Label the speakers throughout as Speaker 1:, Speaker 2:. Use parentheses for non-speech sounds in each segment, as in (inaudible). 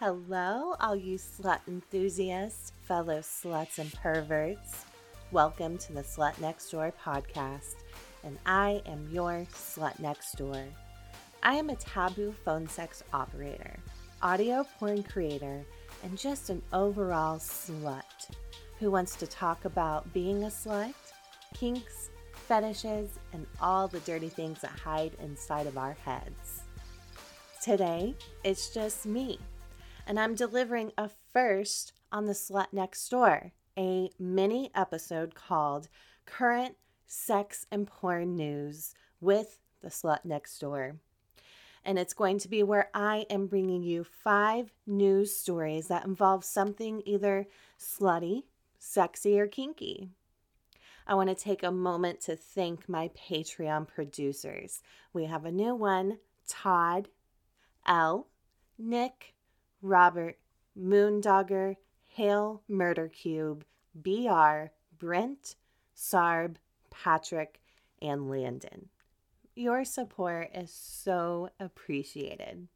Speaker 1: Hello, all you slut enthusiasts, fellow sluts and perverts. Welcome to the Slut Next Door podcast, and I am your Slut Next Door. I am a taboo phone sex operator, audio porn creator, and just an overall slut who wants to talk about being a slut, kinks, fetishes, and all the dirty things that hide inside of our heads. Today, it's just me, and I'm delivering a first on the Slut Next Door, a mini episode called Current Sex and Porn News with the Slut Next Door. And it's going to be where I am bringing you five news stories that involve something either slutty, sexy, or kinky. I want to take a moment to thank my Patreon producers. We have a new one Todd, L, Nick, Robert, Moondogger, Hale, Murder Cube, BR, Brent, Sarb, Patrick, and Landon. Your support is so appreciated.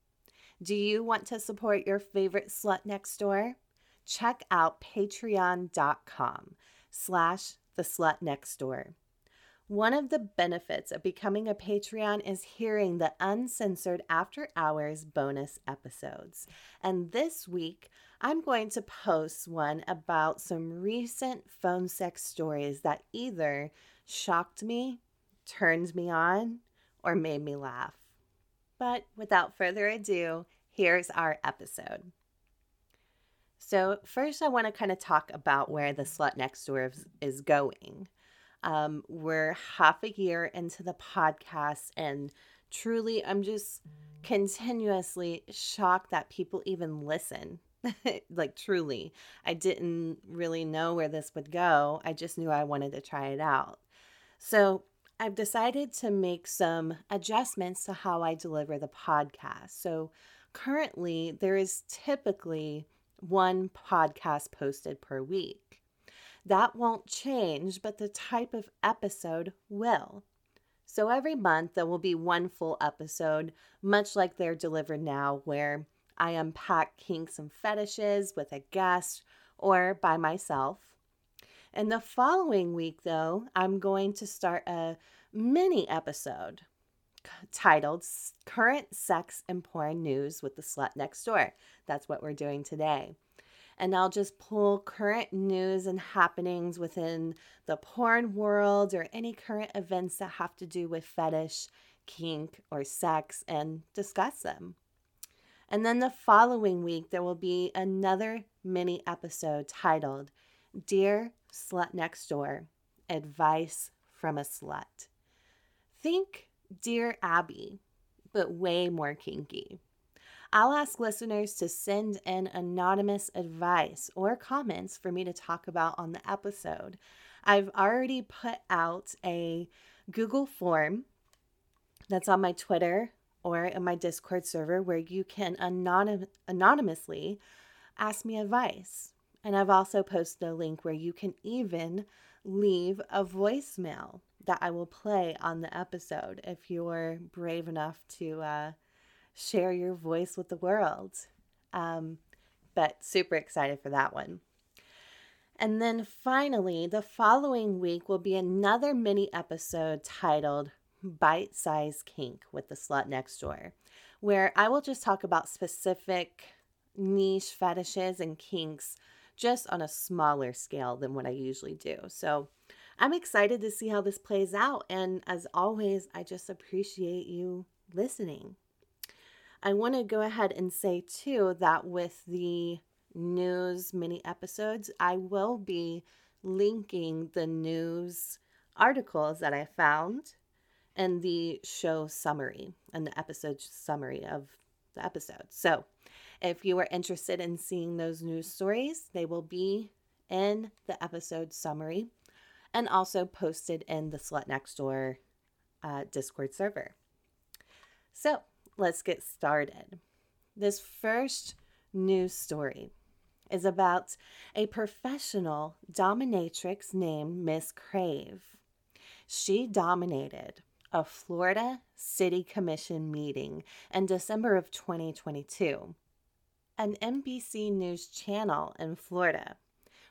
Speaker 1: Do you want to support your favorite slut next door? Check out patreon.com slash the slut next door. One of the benefits of becoming a Patreon is hearing the uncensored after hours bonus episodes. And this week, I'm going to post one about some recent phone sex stories that either shocked me, turned me on, or made me laugh. But without further ado, here's our episode. So, first, I want to kind of talk about where the Slut Next Door is, going. Um, we're half a year into the podcast, and truly, I'm just continuously shocked that people even listen. (laughs) like, truly, I didn't really know where this would go. I just knew I wanted to try it out. So, I've decided to make some adjustments to how I deliver the podcast. So, currently, there is typically one podcast posted per week. That won't change, but the type of episode will. So every month there will be one full episode, much like they're delivered now, where I unpack kinks and fetishes with a guest or by myself. And the following week, though, I'm going to start a mini episode titled Current Sex and Porn News with the Slut Next Door. That's what we're doing today and I'll just pull current news and happenings within the porn world or any current events that have to do with fetish, kink, or sex and discuss them. And then the following week, there will be another mini episode titled Dear Slut Next Door Advice from a Slut. Think Dear Abby, but way more kinky. I'll ask listeners to send in anonymous advice or comments for me to talk about on the episode. I've already put out a Google form that's on my Twitter or in my Discord server where you can anonym- anonymously ask me advice. And I've also posted a link where you can even leave a voicemail that I will play on the episode if you're brave enough to uh, share your voice with the world. Um, but super excited for that one. And then finally, the following week will be another mini episode titled Bite Size Kink with the Slut Next Door, where I will just talk about specific niche fetishes and kinks just on a smaller scale than what I usually do. So I'm excited to see how this plays out. And as always, I just appreciate you listening. I want to go ahead and say too that with the news mini episodes, I will be linking the news articles that I found and the show summary and the episode summary of the episode. So, if you are interested in seeing those news stories, they will be in the episode summary and also posted in the Slut Next Door uh, Discord server. So, let's get started. This first news story is about a professional dominatrix named Miss Crave. She dominated a Florida City Commission meeting in December of 2022. an NBC News channel in Florida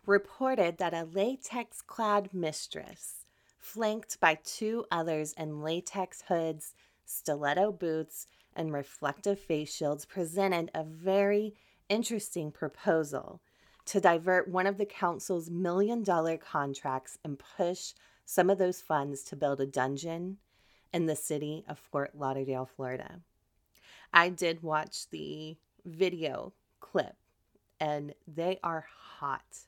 Speaker 1: reported that a latex clad mistress, flanked by two others in latex hoods, stiletto boots, and reflective face shields, presented a very interesting proposal to divert one of the council's million dollar contracts and push some of those funds to build a dungeon in the city of Fort Lauderdale, Florida. I did watch the video clip and they are hot.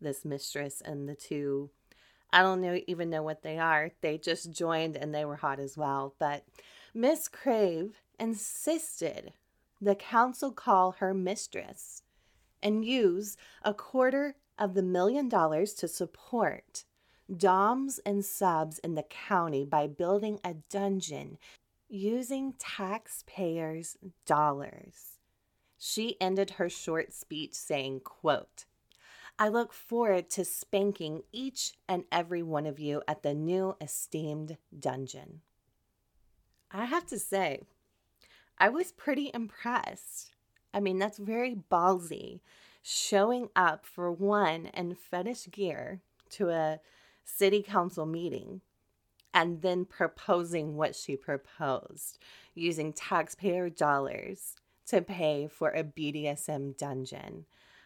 Speaker 1: This mistress and the two I don't know even know what they are. They just joined and they were hot as well. But Miss Crave insisted the council call her mistress and use a quarter of the million dollars to support DOMs and subs in the county by building a dungeon using taxpayers' dollars. She ended her short speech saying, quote, I look forward to spanking each and every one of you at the new esteemed dungeon. I have to say, I was pretty impressed. I mean, that's very ballsy. Showing up for one in fetish gear to a city council meeting and then proposing what she proposed using taxpayer dollars to pay for a BDSM dungeon.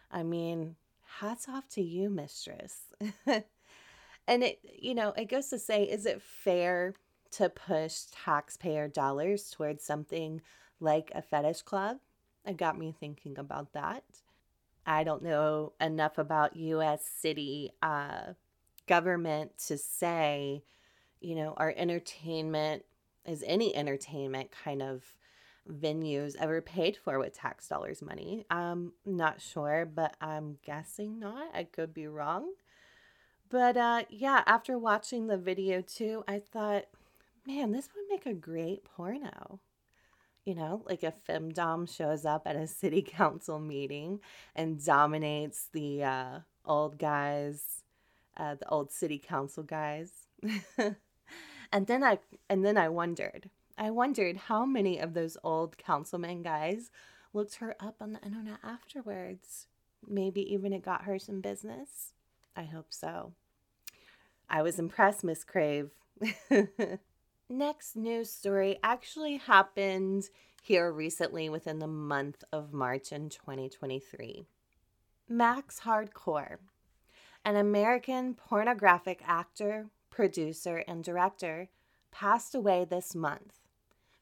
Speaker 1: I mean, hats off to you, mistress. (laughs) and it, you know, it goes to say, is it fair to push taxpayer dollars towards something like a fetish club? It got me thinking about that. I don't know enough about U.S. city uh, government to say, you know, our entertainment is any entertainment kind of venues ever paid for with tax dollars money. I'm not sure, but I'm guessing not. I could be wrong. But uh, yeah, after watching the video too, I thought, man, this would make a great porno. You know, like a femdom shows up at a city (laughs) council meeting and dominates the uh, old guys, uh, the old city council guys. (laughs) and then I and then I wondered, I wondered how many of those old councilman guys looked her up on the internet afterwards. Maybe even it got her some business. I hope so. I was impressed, Miss Crave. (laughs) Next news story actually happened here recently within the month of March in 2023. Max Hardcore, an American pornographic actor, producer, and director, passed away this month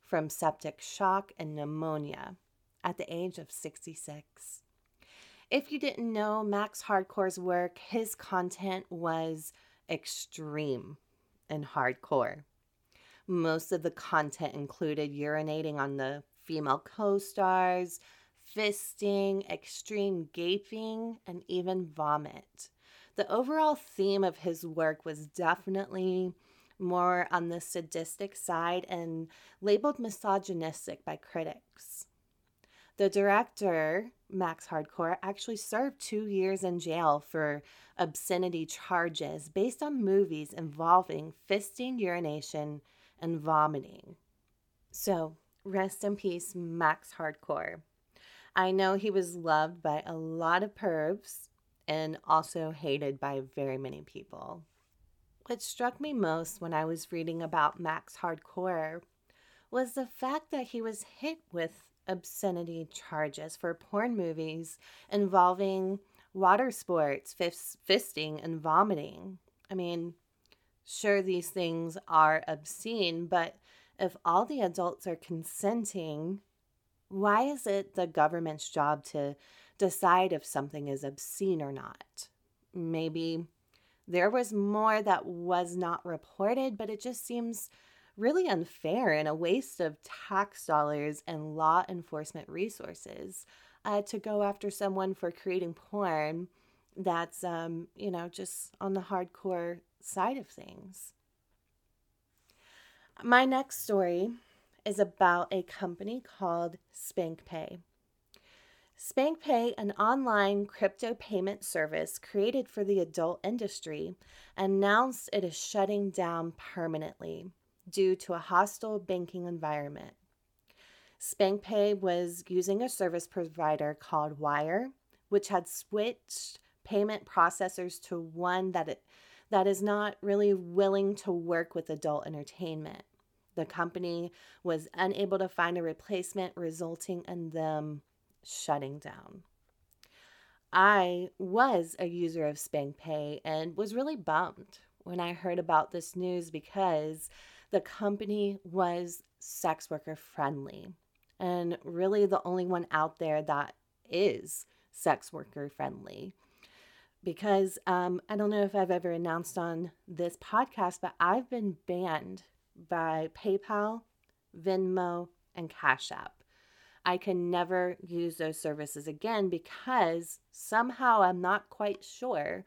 Speaker 1: from septic shock and pneumonia at the age of 66. If you didn't know Max Hardcore's work, his content was extreme and hardcore. Most of the content included urinating on the female co stars, fisting, extreme gaping, and even vomit. The overall theme of his work was definitely more on the sadistic side and labeled misogynistic by critics. The director, Max Hardcore, actually served two years in jail for obscenity charges based on movies involving fisting, urination, and vomiting. So, rest in peace, Max Hardcore. I know he was loved by a lot of pervs and also hated by very many people. What struck me most when I was reading about Max Hardcore was the fact that he was hit with obscenity charges for porn movies involving water sports, fist, fisting, and vomiting. I mean, sure, these things are obscene, but if all the adults are consenting, why is it the government's job to decide if something is obscene or not? Maybe there was more that was not reported, but it just seems really unfair and a waste of tax dollars and law enforcement resources uh, to go after someone for creating porn that's, um, you know, just on the hardcore side of things. My next story is about a company called SpankPay. SpankPay, an online crypto payment service created for the adult industry, announced it is shutting down permanently due to a hostile banking environment. SpankPay was using a service provider called Wyre, which had switched payment processors to one that it, that is not really willing to work with adult entertainment. The company was unable to find a replacement, resulting in them shutting down. I was a user of SpankPay and was really bummed when I heard about this news because the company was sex worker friendly and really the only one out there that is sex worker friendly. Because um, I don't know if I've ever announced on this podcast, but I've been banned by PayPal, Venmo, and Cash App. I can never use those services again because somehow I'm not quite sure,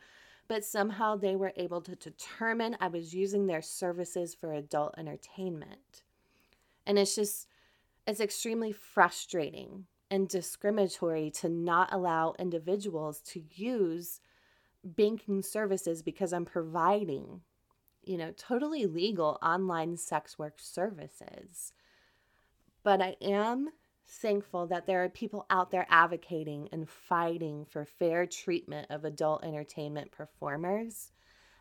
Speaker 1: but somehow they were able to determine I was using their services for adult entertainment. And it's just, it's extremely frustrating and discriminatory to not allow individuals to use banking services because I'm providing, you know, totally legal online sex work services. But I am thankful that there are people out there advocating and fighting for fair treatment of adult entertainment performers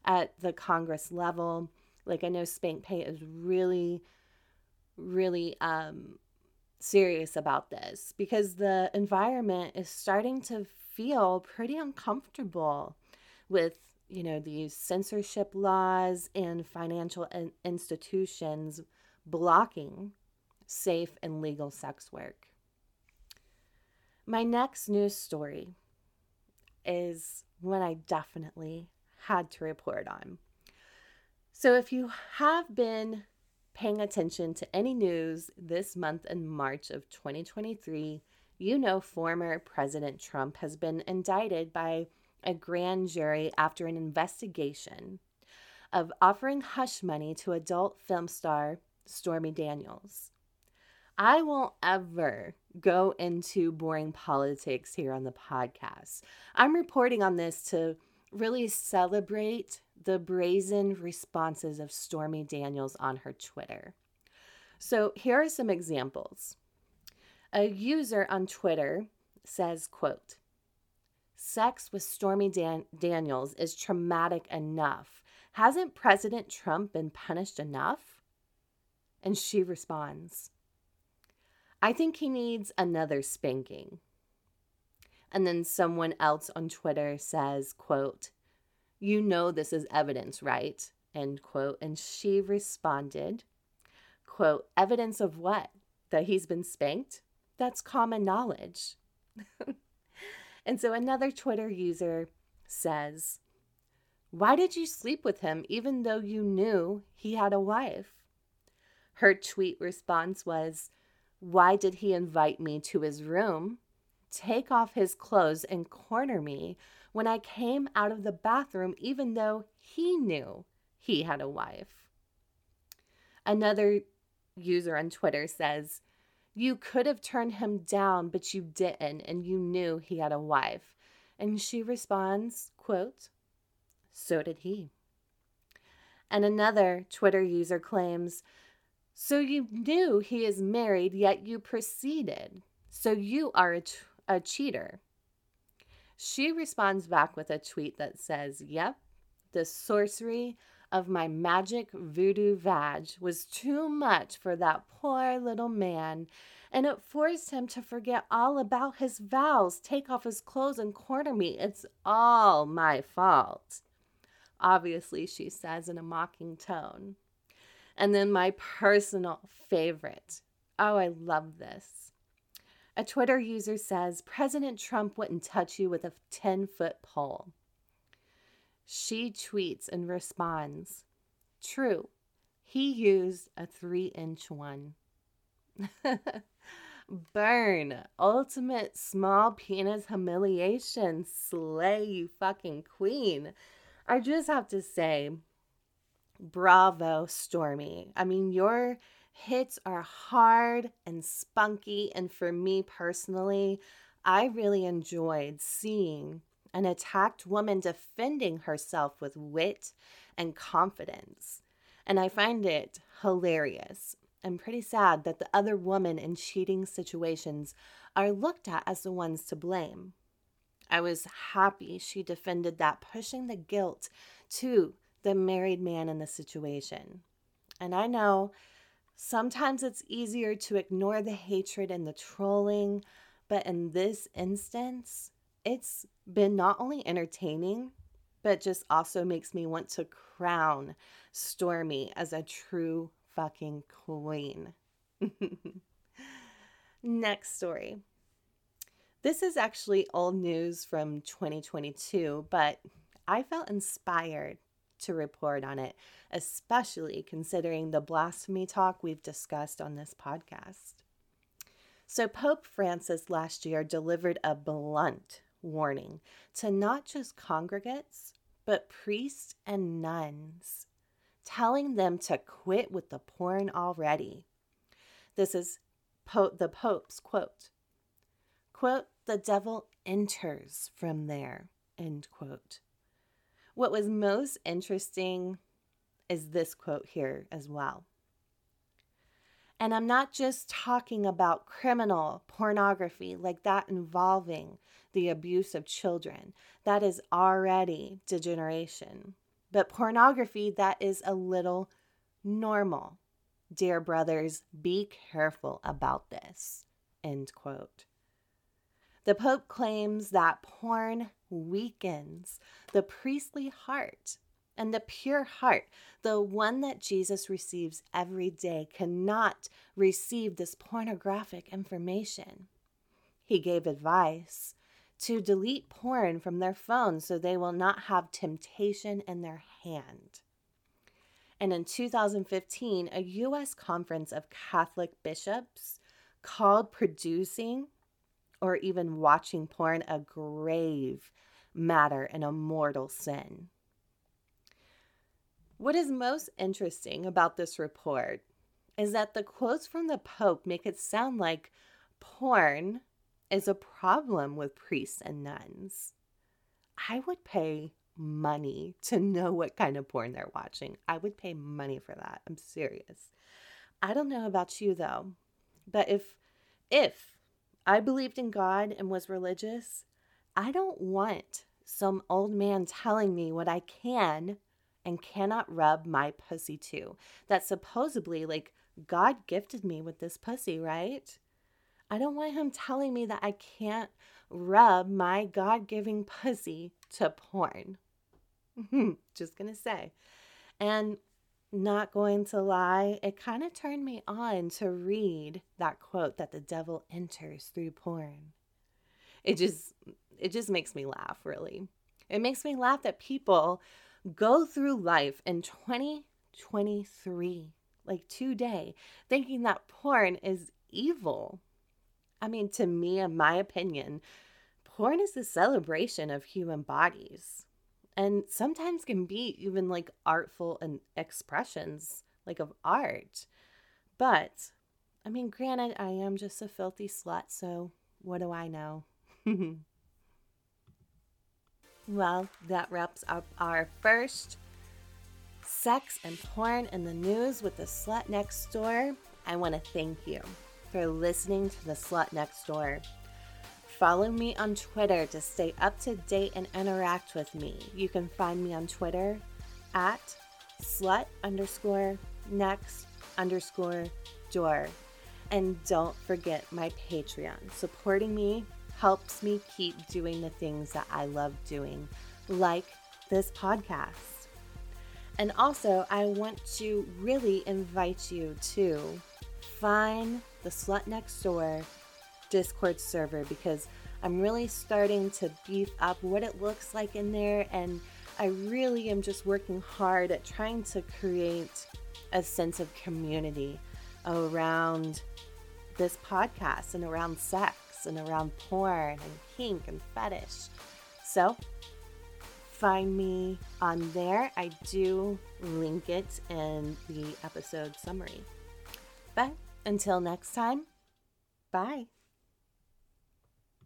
Speaker 1: at the Congress level. Like I know SpankPay is really, really um, serious about this because the environment is starting to feel pretty uncomfortable with you know these censorship laws and financial in- institutions blocking safe and legal sex work. My next news story is one I definitely had to report on. So, if you have been paying attention to any news this month in March of 2023, you know former President Trump has been indicted by a grand jury after an investigation of offering hush money to adult film star Stormy Daniels. I won't ever go into boring politics here on the podcast. I'm reporting on this to really celebrate the brazen responses of Stormy Daniels on her Twitter. So here are some examples. A user on Twitter says, quote, Sex with Stormy Dan- Daniels is traumatic enough. Hasn't President Trump been punished enough? And she responds, I think he needs another spanking. And then someone else on Twitter says, quote, You know this is evidence, right? End quote. And she responded, quote, Evidence of what? That he's been spanked? That's common knowledge. (laughs) and so another Twitter user says, Why did you sleep with him even though you knew he had a wife? Her tweet response was, why did he invite me to his room, take off his clothes, and corner me when I came out of the bathroom, even though he knew he had a wife? Another user on Twitter says, You could have turned him down, but you didn't, and you knew he had a wife. And she responds, quote, So did he. And another Twitter user claims, so you knew he is married, yet you proceeded. So you are a, t- a cheater. She responds back with a tweet that says, Yep, the sorcery of my magic voodoo vag was too much for that poor little man, and it forced him to forget all about his vows, take off his clothes, and corner me. It's all my fault. Obviously, she says in a mocking tone. And then my personal favorite. Oh, I love this. A Twitter user says President Trump wouldn't touch you with a 10 foot pole. She tweets and responds True, he used a three inch one. (laughs) Burn. Ultimate small penis humiliation. Slay, you fucking queen. I just have to say, Bravo, Stormy. I mean, your hits are hard and spunky. And for me personally, I really enjoyed seeing an attacked woman defending herself with wit and confidence. And I find it hilarious. and pretty sad that the other women in cheating situations are looked at as the ones to blame. I was happy she defended that, pushing the guilt to the married man in the situation. And I know sometimes it's easier to ignore the hatred and the trolling, but in this instance, it's been not only entertaining, but just also makes me want to crown Stormy as a true fucking queen. (laughs) Next story. This is actually old news from 2022, but I felt inspired to report on it, especially considering the blasphemy talk we've discussed on this podcast. So, Pope Francis last year delivered a blunt warning to not just congregates, but priests and nuns, telling them to quit with the porn already. This is po- the Pope's quote. Quote, the devil enters from there, end quote. What was most interesting is this quote here as well. And I'm not just talking about criminal pornography like that involving the abuse of children. That is already degeneration. But pornography that is a little normal. Dear brothers, be careful about this. End quote. The Pope claims that porn weakens the priestly heart and the pure heart, the one that Jesus receives every day, cannot receive this pornographic information. He gave advice to delete porn from their phones so they will not have temptation in their hand. And in 2015, a U.S. conference of Catholic bishops called producing or even watching porn a grave matter and a mortal sin. What is most interesting about this report is that the quotes from the Pope make it sound like porn is a problem with priests and nuns. I would pay money to know what kind of porn they're watching. I would pay money for that. I'm serious. I don't know about you though, but if if I believed in God and was religious, I don't want some old man telling me what I can and cannot rub my pussy to. That supposedly, like, God gifted me with this pussy, right? I don't want him telling me that I can't rub my God giving pussy to porn. (laughs) Just gonna say. And not going to lie, it kind of turned me on to read that quote that the devil enters through porn. It just it just makes me laugh, really. It makes me laugh that people go through life in 2023, like today, thinking that porn is evil. I mean, to me, in my opinion, porn is the celebration of human bodies and sometimes can be even like artful and expressions like of art. But I mean, granted, I am just a filthy slut, so what do I know? (laughs) well, that wraps up our first sex and porn in the news with the slut next door. I want to thank you for listening to the slut next door. Follow me on Twitter to stay up to date and interact with me. You can find me on Twitter at slut underscore next underscore door. And don't forget my Patreon. Supporting me helps me keep doing the things that I love doing, like this podcast. And also, I want to really invite you to find the Slut Next Door Discord server because I'm really starting to beef up what it looks like in there. And I really am just working hard at trying to create a sense of community around this podcast and around and around porn and kink and fetish. So, find me on there. I do link it in the episode summary. But until next time, bye.